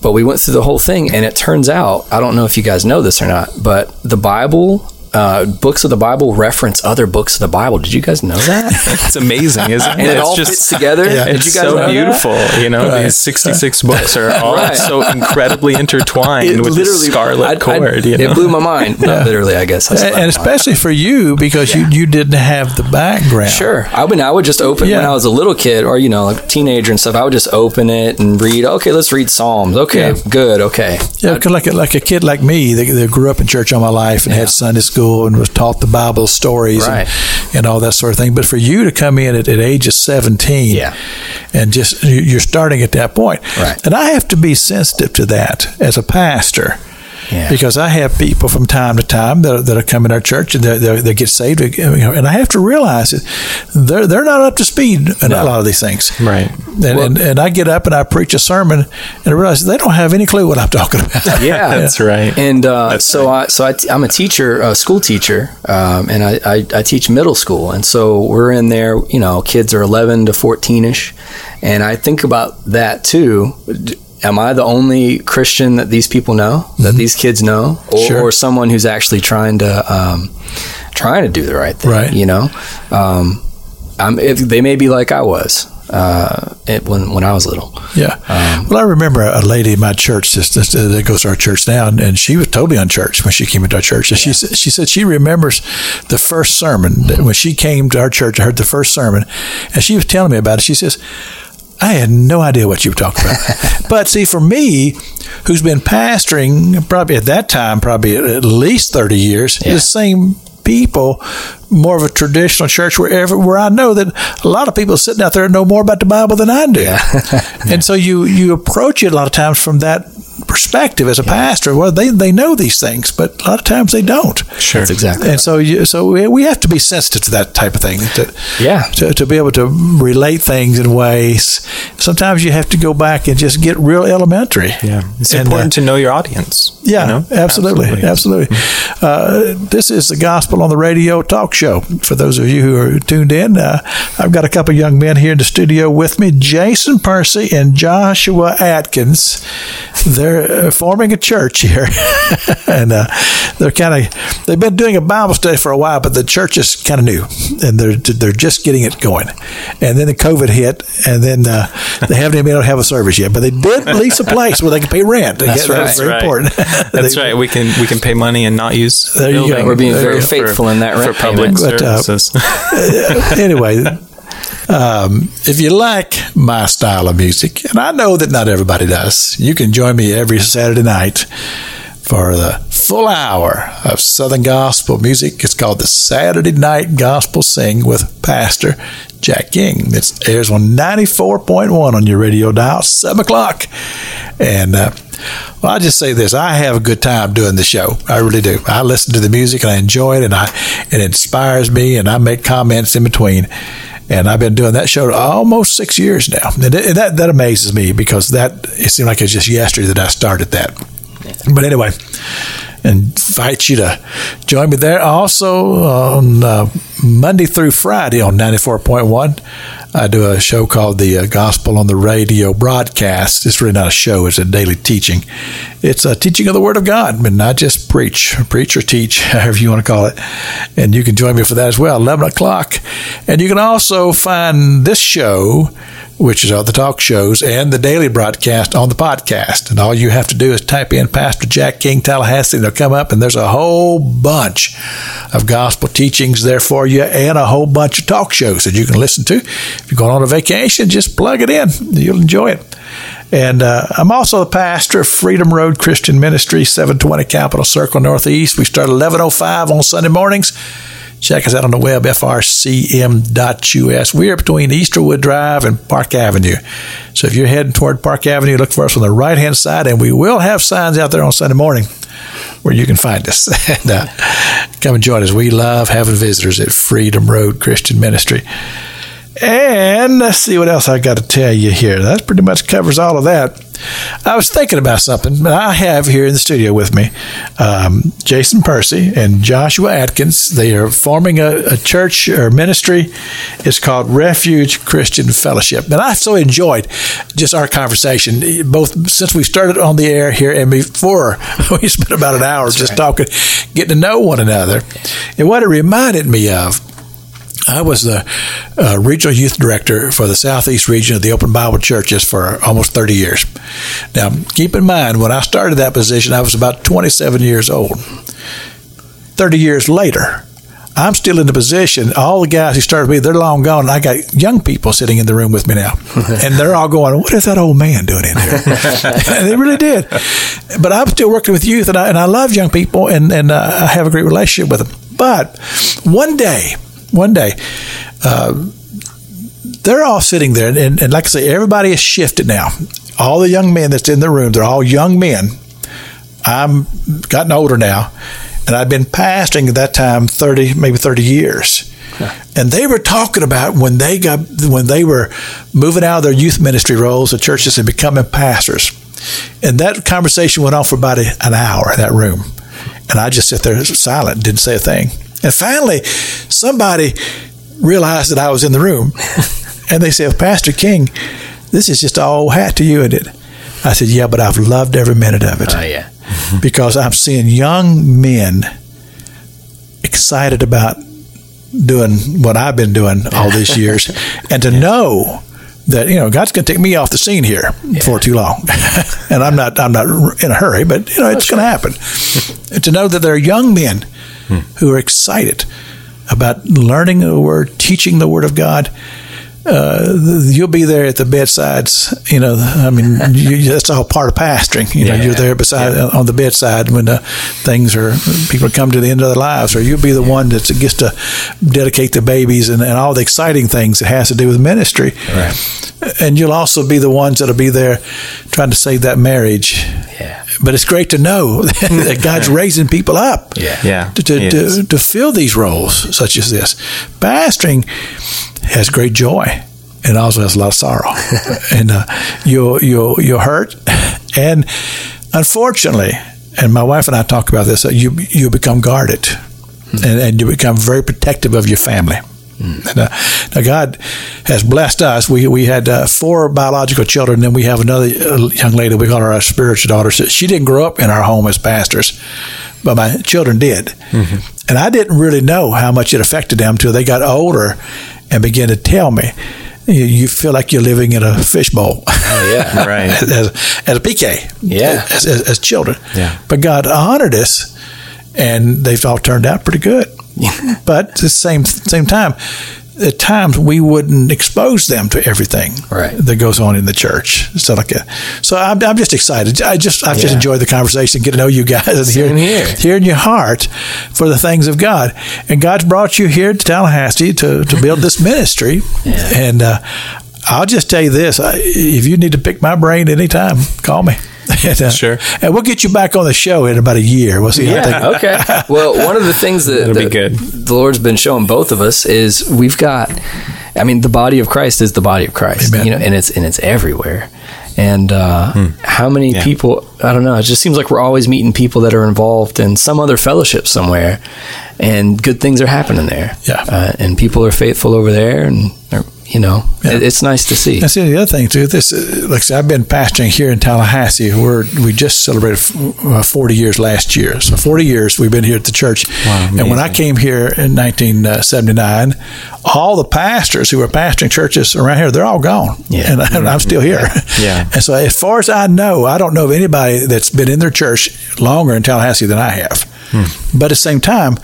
But we went through the whole thing, and it turns out I don't know if you guys know this or not, but the Bible. Uh, books of the Bible reference other books of the Bible. Did you guys know that? It's amazing, isn't it? and it it's all fits together. Yeah. It's you guys know so that? beautiful. You know, Right. these 66 books are all Right. so incredibly intertwined It with this scarlet I- I- cord. you know? It blew my mind. Not literally, I guess. I and, and especially for you because you, you didn't have the background. Sure. I mean, I would just open when I was a little kid or, you know, like teenager and stuff. I would just open it and read, okay, let's read Psalms. Okay, Yeah. good. Okay. Yeah, 'cause like a, like a kid like me that, that grew up in church all my life and had Sunday school and was taught the Bible stories Right. and, and all that sort of thing. But for you to come in at, at age of seventeen, Yeah. and just you- you're starting at that point, Right. And I have to be sensitive to that as a pastor. Yeah. Because I have people from time to time that, that are coming to our church and they, they, they get saved, and I have to realize that they're they're not up to speed in a lot of these things, Right. And, and and I get up and I preach a sermon and I realize they don't have any clue what I'm talking about. Yeah. That's right. And uh, so, I, so I t- I'm a teacher, a school teacher, um, and I, I, I teach middle school. And so we're in there, you know, kids are 11 to 14 ish. And I think about that too. Am I the only Christian that these people know, that these kids know, or, Sure. or someone who's actually trying to um, trying to do the right thing? Right. You know, um, they may be like I was uh, it, when when I was little. Yeah. well, I remember a lady in my church just, just, uh, that goes to our church now, and, and she was totally unchurched when she came into our church. And she said she said she remembers the first sermon that when she came to our church. I heard the first sermon, and she was telling me about it. She says. I had no idea what you were talking about. but see, for me, who's been pastoring probably at that time, probably at least 30 years, the same people, more of a traditional church wherever where I know that a lot of people sitting out there know more about the Bible than I do. and so you you approach it a lot of times from that perspective as a pastor. Well, they, they know these things, but a lot of times they don't. Sure. That's exactly. And so, you, so we, we have to be sensitive to that type of thing. To, Yeah. To, to be able to relate things in ways. Sometimes you have to go back and just get real elementary. Yeah. It's And, important uh, to know your audience. you yeah, know? absolutely, absolutely. Uh, this is the Gospel on the Radio talk show. For those of you who are tuned in, uh, I've got a couple young men here in the studio with me, Jason Percy and Joshua Atkins. They're uh, forming a church here, and uh, they're kind of they've been doing a Bible study for a while, but the church is kind of new, and they're they're just getting it going. And then the COVID hit, and then uh, they haven't even been able to have a service yet, but they did lease a place where they can pay rent. That's That was right. very Right. important. That's They- right. We can we can pay money and not use. There you go. We're being There very you go. faithful in that for rent public But, uh, anyway, um, if you like my style of music, and I know that not everybody does, you can join me every Saturday night for the full hour of Southern gospel music. It's called the Saturday Night Gospel Sing with Pastor Jack King. It airs on 94.1 on your radio dial, 7 o'clock. And, uh, well, I'll just say this. I have a good time doing the show. I really do. I listen to the music and I enjoy it and I, it inspires me and I make comments in between. And I've been doing that show almost six years now. And that, that amazes me because that, it seemed like it was just yesterday that I started that. But anyway, invite you to join me there. Also on uh, Monday through Friday on 94.1, I do a show called the uh, Gospel on the Radio broadcast. It's really not a show, it's a daily teaching. It's a teaching of the Word of God, but not just preach, preach or teach, however you want to call it. And you can join me for that as well, 11 o'clock. And you can also find this show which is all the talk shows and the daily broadcast on the podcast. And all you have to do is type in Pastor Jack King Tallahassee, and they'll come up, and there's a whole bunch of gospel teachings there for you and a whole bunch of talk shows that you can listen to. If you're going on a vacation, just plug it in. You'll enjoy it. And uh, I'm also the pastor of Freedom Road Christian Ministry, 720 Capital Circle Northeast. We start 11.05 on Sunday mornings. Check us out on the web, frcm.us. We are between Easterwood Drive and Park Avenue. So if you're heading toward Park Avenue, look for us on the right hand side, and we will have signs out there on Sunday morning where you can find us. and uh, come and join us. We love having visitors at Freedom Road Christian Ministry. And let's see what else I got to tell you here. That pretty much covers all of that. I was thinking about something. But I have here in the studio with me um, Jason Percy and Joshua Atkins. They are forming a, a, church or ministry. It's called Refuge Christian Fellowship. And I've so enjoyed just our conversation, both since we started on the air here and before. We spent about an hour That's just right. talking, getting to know one another. And what it reminded me of I was the uh, regional youth director for the southeast region of the Open Bible Churches for almost 30 years. Now, keep in mind, when I started that position, I was about 27 years old. 30 years later, I'm still in the position. All the guys who started with me, they're long gone. I got young people sitting in the room with me now, and they're all going, "What is that old man doing in here?" and they really did. But I'm still working with youth, and I, and I love young people, and and uh, I have a great relationship with them. But one day, one day, uh, they're all sitting there, and, and like I say, everybody has shifted now. All the young men that's in the room, they're all young men. I'm gotten older now, and I've been pastoring at that time thirty, maybe thirty years. And they were talking about when they got when they were moving out of their youth ministry roles at churches and becoming pastors. And that conversation went on for about an hour in that room. And I just sat there silent, didn't say a thing. And finally, somebody realized that I was in the room. and they said, Pastor King, this is just all hat to you, isn't it? I said, Yeah, but I've loved every minute of it. Oh, yeah. because I'm seeing young men excited about doing what I've been doing all these years. and to yeah. know that you know God's going to take me off the scene here yeah. for too long, and I'm not I'm not in a hurry, but you know it's going to happen. and to know that there are young men who are excited about learning the Word, teaching the Word of God. Uh, you'll be there at the bedsides. You know, I mean, you, that's all part of pastoring. You know, yeah, you're there beside yeah. on the bedside when the things are people come to the end of their lives, or you'll be the one that gets to dedicate the babies and, and all the exciting things that has to do with ministry. Right. And you'll also be the ones that'll be there trying to save that marriage. Yeah. But it's great to know that God's raising people up. Yeah. Yeah. To, to, to, to fill these roles such as this. Pastoring has great joy and also has a lot of sorrow. and uh, you'll, you'll, you'll hurt. And unfortunately, and my wife and I talk about this, uh, you, you become guarded mm-hmm. and, and you become very protective of your family. Mm. And, uh, now God has blessed us. We we had uh, four biological children. and Then we have another uh, young lady we call her our spiritual daughter. She didn't grow up in our home as pastors, but my children did. Mm-hmm. And I didn't really know how much it affected them until they got older and began to tell me. You, you feel like you're living in a fishbowl. Oh, yeah, right. as, as, a PK. Yeah. As, as, as children. Yeah. But God honored us, and they've all turned out pretty good. Yeah. but at the same same time, at times we wouldn't expose them to everything right. that goes on in the church, stuff like that. So I'm, I'm just excited. I just I've yeah. just enjoyed the conversation, get to know you guys, hear, here. hearing your heart for the things of God, and God's brought you here to Tallahassee to to build this ministry, yeah. and uh, I'll just tell you this: if you need to pick my brain anytime, call me. and, uh, sure. And we'll get you back on the show in about a year. We'll see. Yeah. okay. Well, one of the things that, that the Lord's been showing both of us is we've got I mean, the body of Christ is the body of Christ, Amen. you know, and it's and it's everywhere. And uh, how many Yeah. people? I don't know. It just seems like we're always meeting people that are involved in some other fellowship somewhere, and good things are happening there. Yeah. uh, and people are faithful over there, and they're- you know, Yeah. it, it's nice to see. That's the other thing too. This, uh, like I said, I've been pastoring here in Tallahassee. We're we just celebrated uh, 40 years last year. So 40 years we've been here at the church. Wow, and when I came here in 1979, all the pastors who were pastoring churches around here, they're all gone. Yeah. and, I, I'm still here. Yeah. And so, as far as I know, I don't know of anybody that's been in their church longer in Tallahassee than I have. But at the same time.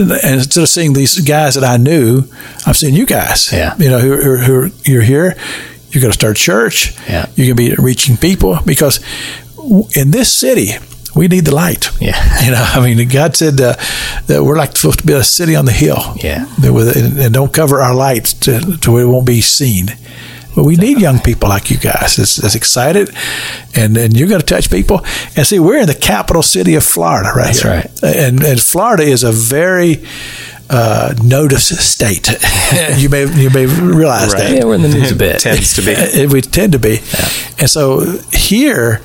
And instead of seeing these guys that I knew, I'm seeing you guys. Yeah. You know, who, who, who you're here. You're going to start church. Yeah. You're going to be reaching people because in this city, we need the light. Yeah. You know, I mean, God said uh, that we're like supposed to be a city on the hill. Yeah. That with, and, and don't cover our lights to, to where it won't be seen. But we need young people like you guys that's, that's excited, and, and you're going to touch people. And see, we're in the capital city of Florida right That's here. right. And, and Florida is a very uh, notice state. you may you may realize Right. that yeah, we're in the news a bit. Tends to be. it would tend to be. And so here,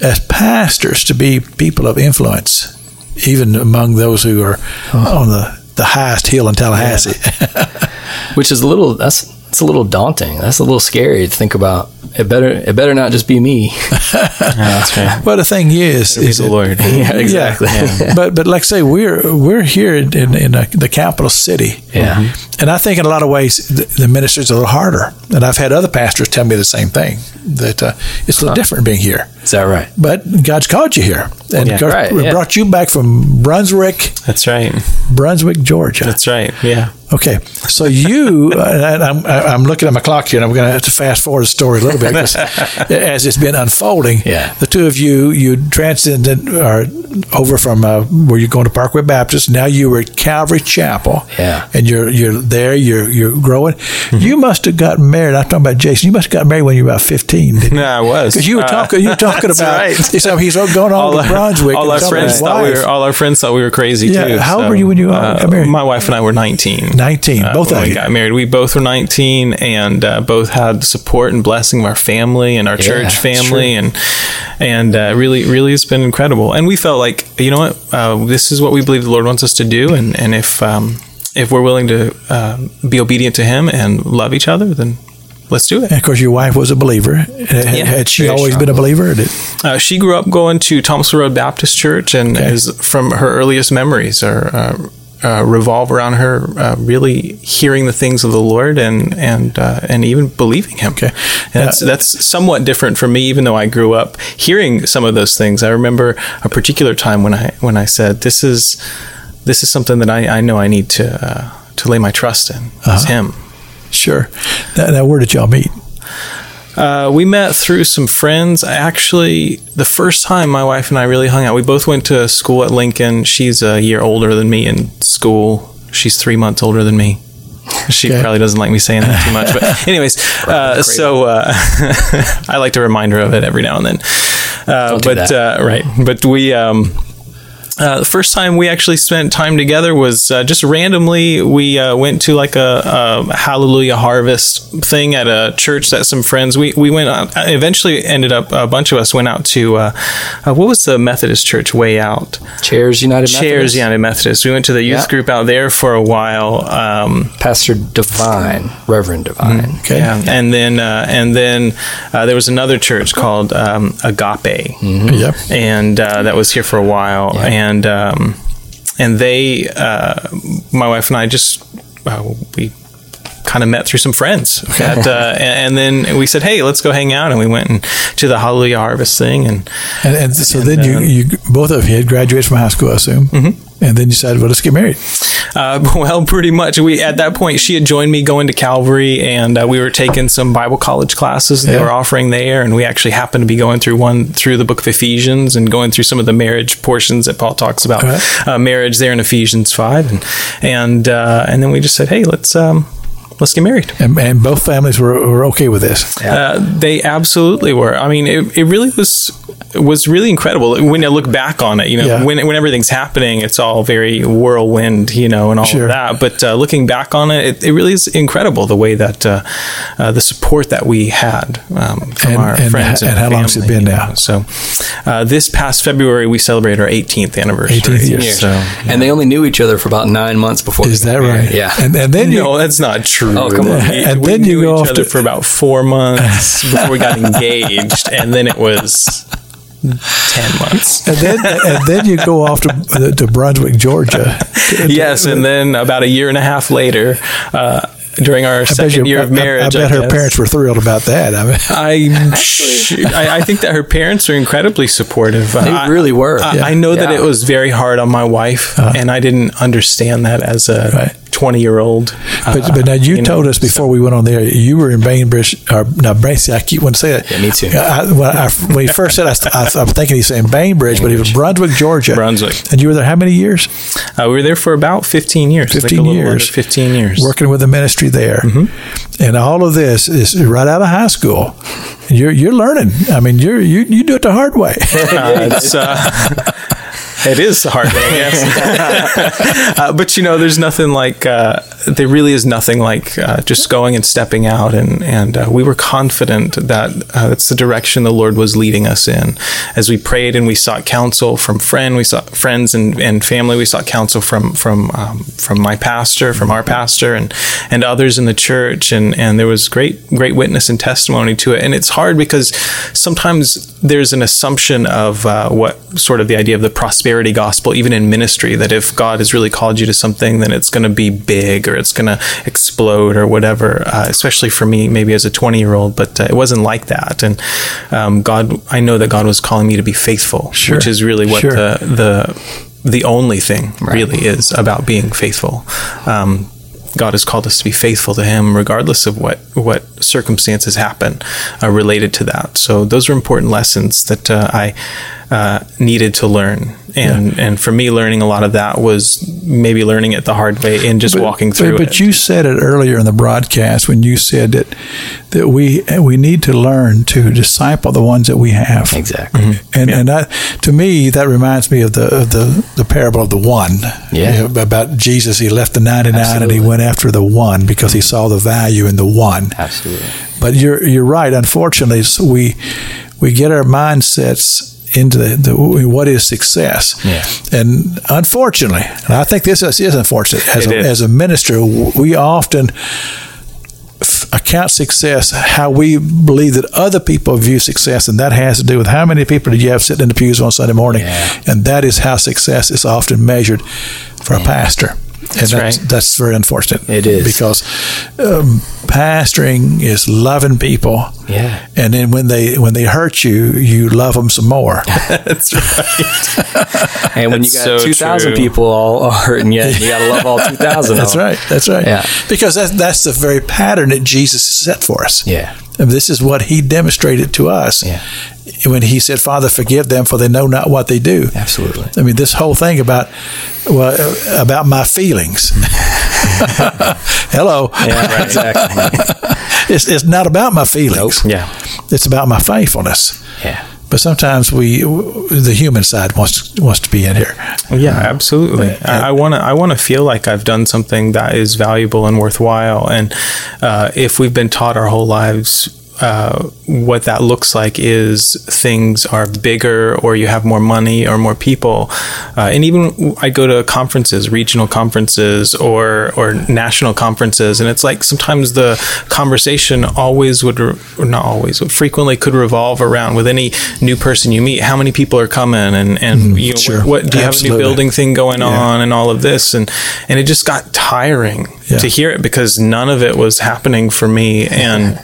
as pastors, to be people of influence, even among those who are on the, the highest hill in Tallahassee. which is a little that's it's a little daunting. That's a little scary to think about. It better it better not just be me. That's right. Well, the thing is, Be is the that- Lord. yeah, exactly. Yeah. but but like I say, we're we're here in in, in uh the capital city. Yeah. And I think in a lot of ways the, the ministry's a little harder. And I've had other pastors tell me the same thing that uh, it's a little different being here. Is that right? But God's called you here, and Yeah. God Right, yeah. brought you back from Brunswick, That's right. Brunswick, Georgia. That's right. Yeah. Okay, so you, uh, I'm, I'm looking at my clock here, and I'm going to have to fast forward the story a little bit 'cause as it's been unfolding. Yeah. the two of you, you transcended or over from uh, where you're going to Parkway Baptist. Now you were at Calvary Chapel. Yeah. and you're you're there. You're you're growing. You must have gotten married. I'm talking about Jason. You must have got married when you were about 15. didn't you? No, I was. Because you were Uh, talking, you were talking that's about. right. So he's going on all to our, Brunswick. all our friends thought we were all our friends thought we were crazy Yeah, too. how old were you when you, uh, got married? My wife and I were 19. 19, uh, both of we you. got married. We both were 19 and uh, both had the support and blessing of our family and our church family and and uh, really really it's been incredible. And we felt like you know what uh, this is what we believe the Lord wants us to do and and if um, if we're willing to uh, be obedient to Him and love each other, then let's do it. And of course, your wife was a believer. Had, had she always strong been a believer? Did- Uh, she grew up going to Thomasville Road Baptist Church, and Okay. is from her earliest memories are uh, uh, revolve around her uh, really hearing the things of the Lord and and uh, and even believing Him. Okay. And that's that's somewhat different for me, even though I grew up hearing some of those things. I remember a particular time when I when I said, "This is this is something that I, I know I need to uh, to lay my trust in. Is Him." Sure. Now, now, where did y'all meet? Uh, we met through some friends. Actually, the first time my wife and I really hung out, we both went to school at Lincoln. She's a year older than me in school. She's three months older than me. She Okay. probably doesn't like me saying that too much, but anyways, uh, so uh, I like to remind her of it every now and then. Uh, but uh, right, but we. Um, uh, the first time we actually spent time together was uh, just randomly. We uh, went to like a, a Hallelujah Harvest thing at a church that some friends we we went. Out, eventually, ended up a bunch of us went out to uh, uh, what was the Methodist church way out? Chaires United Chaires Methodist. United Methodist. We went to the youth Yeah. group out there for a while. Um, Pastor Divine, Reverend Divine. Okay. yeah, and then uh, and then uh, there was another church called um, Agape Yep. and uh, that was here for a while. And um, and they, uh, my wife and I, just uh, we kind of met through some friends, At, uh, and, and then we said, "Hey, let's go hang out." And we went and, to the Hallelujah Harvest thing, and And, and so then you, you both of you had graduated from high school, I assume. Mm-hmm. And then you decided, well, let's get married. uh, well, pretty much. We at that point she had joined me going to Calvary, and uh, we were taking some Bible college classes they Yeah. were offering there, and we actually happened to be going through one through the Book of Ephesians and going through some of the marriage portions that Paul talks about Right. uh, marriage there in Ephesians five, and and uh, and then we just said, hey, let's um, let's get married. And, and both families were, were okay with this. Uh, they absolutely were. I mean, it, it really was. was really incredible when I look back on it. You know, Yeah. when when everything's happening, it's all very whirlwind, you know, and all Sure. of that. But uh, looking back on it, it, it really is incredible the way that uh, uh, the support that we had um, from And- our and friends ha- and, and how long's it family, been now? know. So uh, this past February, we celebrated our 18th anniversary. 18th year. Years. So And they only knew each other for about nine months before. Is that right? Yeah. And, and then you, no, that's not true. Oh, come on. We, And we then you knew go each off other to- for about four months before we got engaged, and then it was ten months. and then and then you go off to to Brunswick, Georgia. Yes, and then about a year and a half later, uh, during our I bet, second you- year of marriage, I, bet her guess, parents were thrilled about that. I mean, I, I I think that her parents are incredibly supportive. They I, really were. I, Yeah. I know that it was very hard on my wife, and I didn't understand that as a Uh-huh. Right. twenty-year-old. but, but now you, know, told us before we went on there you were in Bainbridge or no Bainbridge. I keep wanting to say that. Yeah, me too. I, when, I, when he first said, I, I, I'm thinking he's saying Bainbridge, but he was Brunswick, Georgia. Brunswick. And you were there how many years? Uh, we were there for about fifteen years. 15 a little years. Fifteen years. working with the ministry there. And all of this is right out of high school. You're you're learning. I mean, you're you you do it the hard way. Uh, it's, uh, it is hard, I guess. uh, but you know, there's nothing like uh, there really is nothing like uh, just going and stepping out, and and uh, we were confident that uh, that's the direction the Lord was leading us in. As we prayed and we sought counsel from friend, we sought friends and, and family. We sought counsel from from um, from my pastor, from our pastor, and and others in the church, and and there was great great witness and testimony to it. And it's hard because sometimes there's an assumption of uh, what sort of the idea of the prosperity gospel, even in ministry, that if God has really called you to something, then it's going to be big or it's going to explode or whatever. Uh, especially for me, maybe as a 20 year old, but uh, it wasn't like that. And um, God, I know that God was calling me to be faithful, Sure. which is really what Sure. the the the only thing really is about being faithful. Um, God has called us to be faithful to Him, regardless of what what circumstances happen uh, related to that. So those are important lessons that uh, I uh, needed to learn, and and for me, learning a lot of that was maybe learning it the hard way and just walking through but, it. But you said it earlier in the broadcast when you said that that we we need to learn to disciple the ones that we have. Exactly. And and that, to me that reminds me of the of the the parable of the one. Yeah. You know, about Jesus. He left the ninety nine and he went after the one because he saw the value in the one. Absolutely. But you're you're right. Unfortunately, s- we we get our mindsets into the, the what is success. Yeah. And unfortunately, and I think this is, unfortunate as a, is. as a minister, we often account success how we believe that other people view success, and that has to do with how many people did you have sitting in the pews on Sunday morning, Yeah. and that is how success is often measured for a pastor. And That's that's, right. that's very unfortunate. It is. because um, pastoring is loving people, Yeah. and then when they when they hurt you, you love them some more. That's right. And when That's you got so 2,000 people all, all hurting you, you got to love all 2,000 That's of them. right. That's right. Yeah. Because that's that's the very pattern that Jesus set for us. Yeah. And this is what He demonstrated to us. Yeah. When He said, "Father, forgive them, for they know not what they do." Absolutely. I mean, this whole thing about well, uh, about my feelings. Hello. Yeah, right, exactly. It's, it's not about my feelings. Nope. Yeah. It's about my faithfulness. Yeah. But sometimes we, the human side wants wants to be in here. Yeah, absolutely. I want to. I want to feel like I've done something that is valuable and worthwhile. And uh, if we've been taught our whole lives. Uh, what that looks like is things are bigger, or you have more money, or more people, uh, and even I go to conferences, regional conferences, or or national conferences, and it's like sometimes the conversation always would, re- or not always, but frequently could revolve around with any new person you meet. How many people are coming, and and you know, sure. what, what do you have a new building thing going Yeah. on and all of this and and it just got tiring Yeah. to hear it because none of it was happening for me and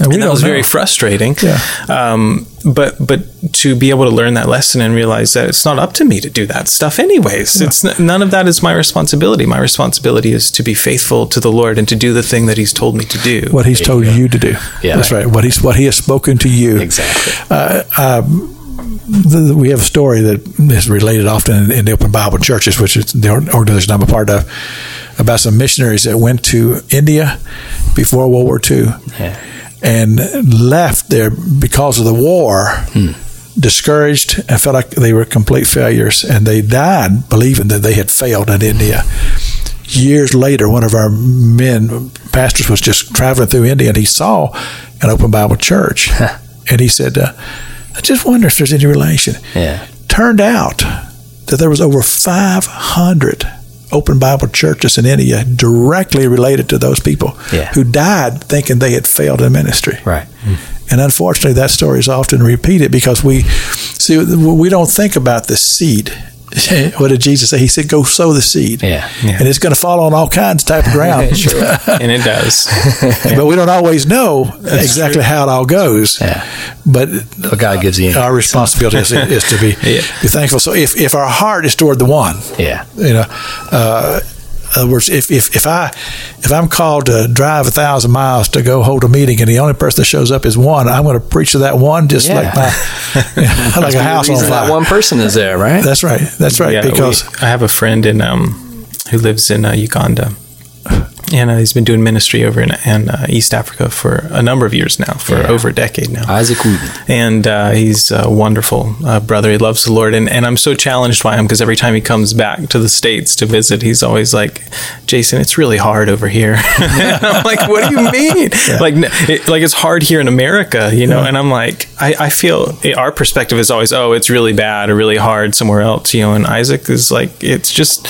And we and that was know. very frustrating Yeah. um, but but to be able to learn that lesson and realize that it's not up to me to do that stuff anyways it's n- none of that is my responsibility my responsibility is to be faithful to the lord and to do the thing that he's told me to do what he's told you to do. Yeah. That's right. What he's what he has spoken to you. Exactly. Uh, um, the, we have a story that is related often in, in the Open Bible churches, which is the organization I'm a part of, about some missionaries that went to India before World War II Yeah. And left there because of the war. discouraged and felt like they were complete failures, and they died believing that they had failed in India. Years later, one of our men, pastors, was just traveling through India, and he saw an open Bible church, and he said, uh, "I just wonder if there's any relation." Yeah. Turned out that there was over 500 open Bible churches in India directly related to those people Yeah. who died thinking they had failed in ministry. Right. Hmm. And unfortunately, that story is often repeated because we see we don't think about the seed. What did Jesus say? He said, "Go sow the seed, Yeah. and it's going to fall on all kinds of type of ground." and it does. but we don't always know exactly how it all goes. Yeah. But But God gives you. our responsibility is, is to be Yeah. be thankful. So if, if our heart is toward the one, Yeah. you know, uh, in other words, if, if, if I if I'm called to drive a thousand miles to go hold a meeting and the only person that shows up is one, I'm going to preach to that one just Yeah. like my like a house on fire. that one person is there, right? That's right. That's right. Yeah, because we- I have a friend in um, who lives in uh, Uganda, and uh, he's been doing ministry over in, in uh, East Africa for a number of years now, for Yeah. over a decade now. Isaac and uh, he's a wonderful uh, brother. He loves the Lord, and, and I'm so challenged by him because every time he comes back to the states to visit, he's always like, "Jason, it's really hard over here." and I'm like, "What do you mean? Like, it, like it's hard here in America, you know?" And I'm like, I, I feel our perspective is always, "Oh, it's really bad or really hard somewhere else," you know. And Isaac is like, it's just.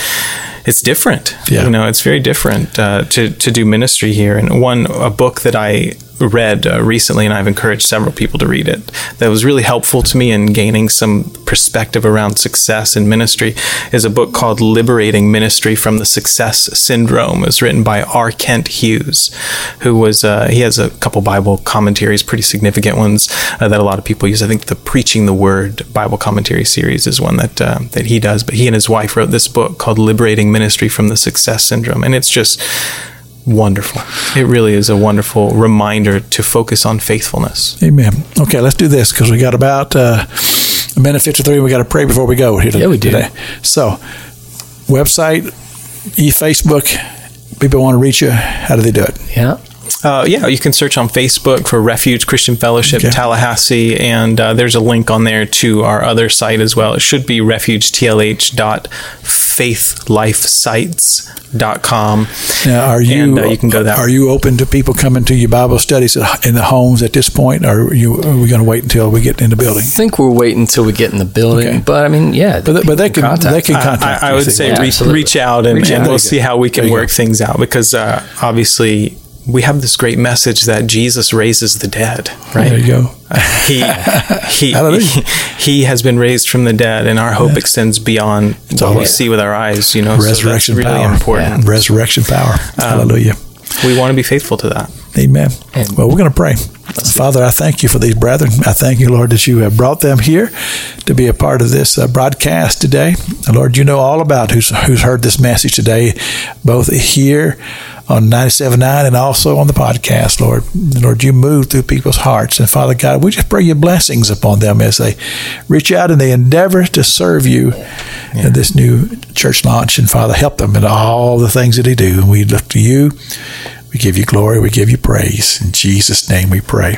It's different, Yeah. you know. It's very different uh, to to do ministry here. And one a book that I read uh, recently, and I've encouraged several people to read it. That was really helpful to me in gaining some perspective around success in ministry. Is a book called "Liberating Ministry from the Success Syndrome." It was written by R. Kent Hughes, who was uh, he has a couple Bible commentaries, pretty significant ones uh, that a lot of people use. I think the Preaching the Word Bible commentary series is one that uh, that he does. But he and his wife wrote this book called "Liberating Ministry from the Success Syndrome," and it's just wonderful. It really is a wonderful reminder to focus on faithfulness. Amen. Okay, let's do this because we got about uh, a minute fifty three. We got to pray before we go here Yeah, we do. today. So, website, e Facebook. People want to reach you. How do they do it? Yeah. Uh, yeah, you can search on Facebook for Refuge Christian Fellowship Okay. Tallahassee, and uh, there's a link on there to our other site as well. It should be refugetlh.faithlifesites.com. Now, are you And, uh, you can go that Are you open to people coming to your Bible studies in the homes at this point, or are you are we going to wait until we get in the building? I think we're waiting until we get in the building. Okay. But I mean, yeah. But, but they people can contact they can I- contact. I, I you, would say Yeah, re- absolutely. reach out and, Reach and out. we'll see how we can work go. things out because uh, obviously we have this great message that Jesus raises the dead, right? There you go. he he, Hallelujah. he he has been raised from the dead, and our hope extends beyond what all we right. see with our eyes. You know, Resurrection so that's really power. important. Resurrection power. Hallelujah. We want to be faithful to that. Amen. well, we're going to pray. Father, I thank you for these brethren. I thank you, Lord, that you have brought them here to be a part of this uh, broadcast today. And Lord, you know all about who's, who's heard this message today, both here on 97.9 and also on the podcast, Lord. Lord, you move through people's hearts. And Father God, we just pray your blessings upon them as they reach out and they endeavor to serve you in this new church launch. And Father, help them in all the things that they do. And we look to you. We give you glory. We give you praise. In Jesus' name we pray.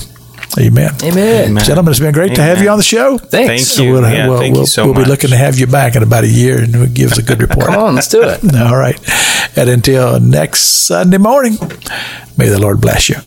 Amen. Amen. Amen. Gentlemen, it's been great to have you on the show. Thanks. Thank you. We'll, uh, Yeah, we'll, thank we'll, you so we'll be looking to have you back in about a year and give us a good report. Come on, let's do it. All right. And until next Sunday morning, may the Lord bless you.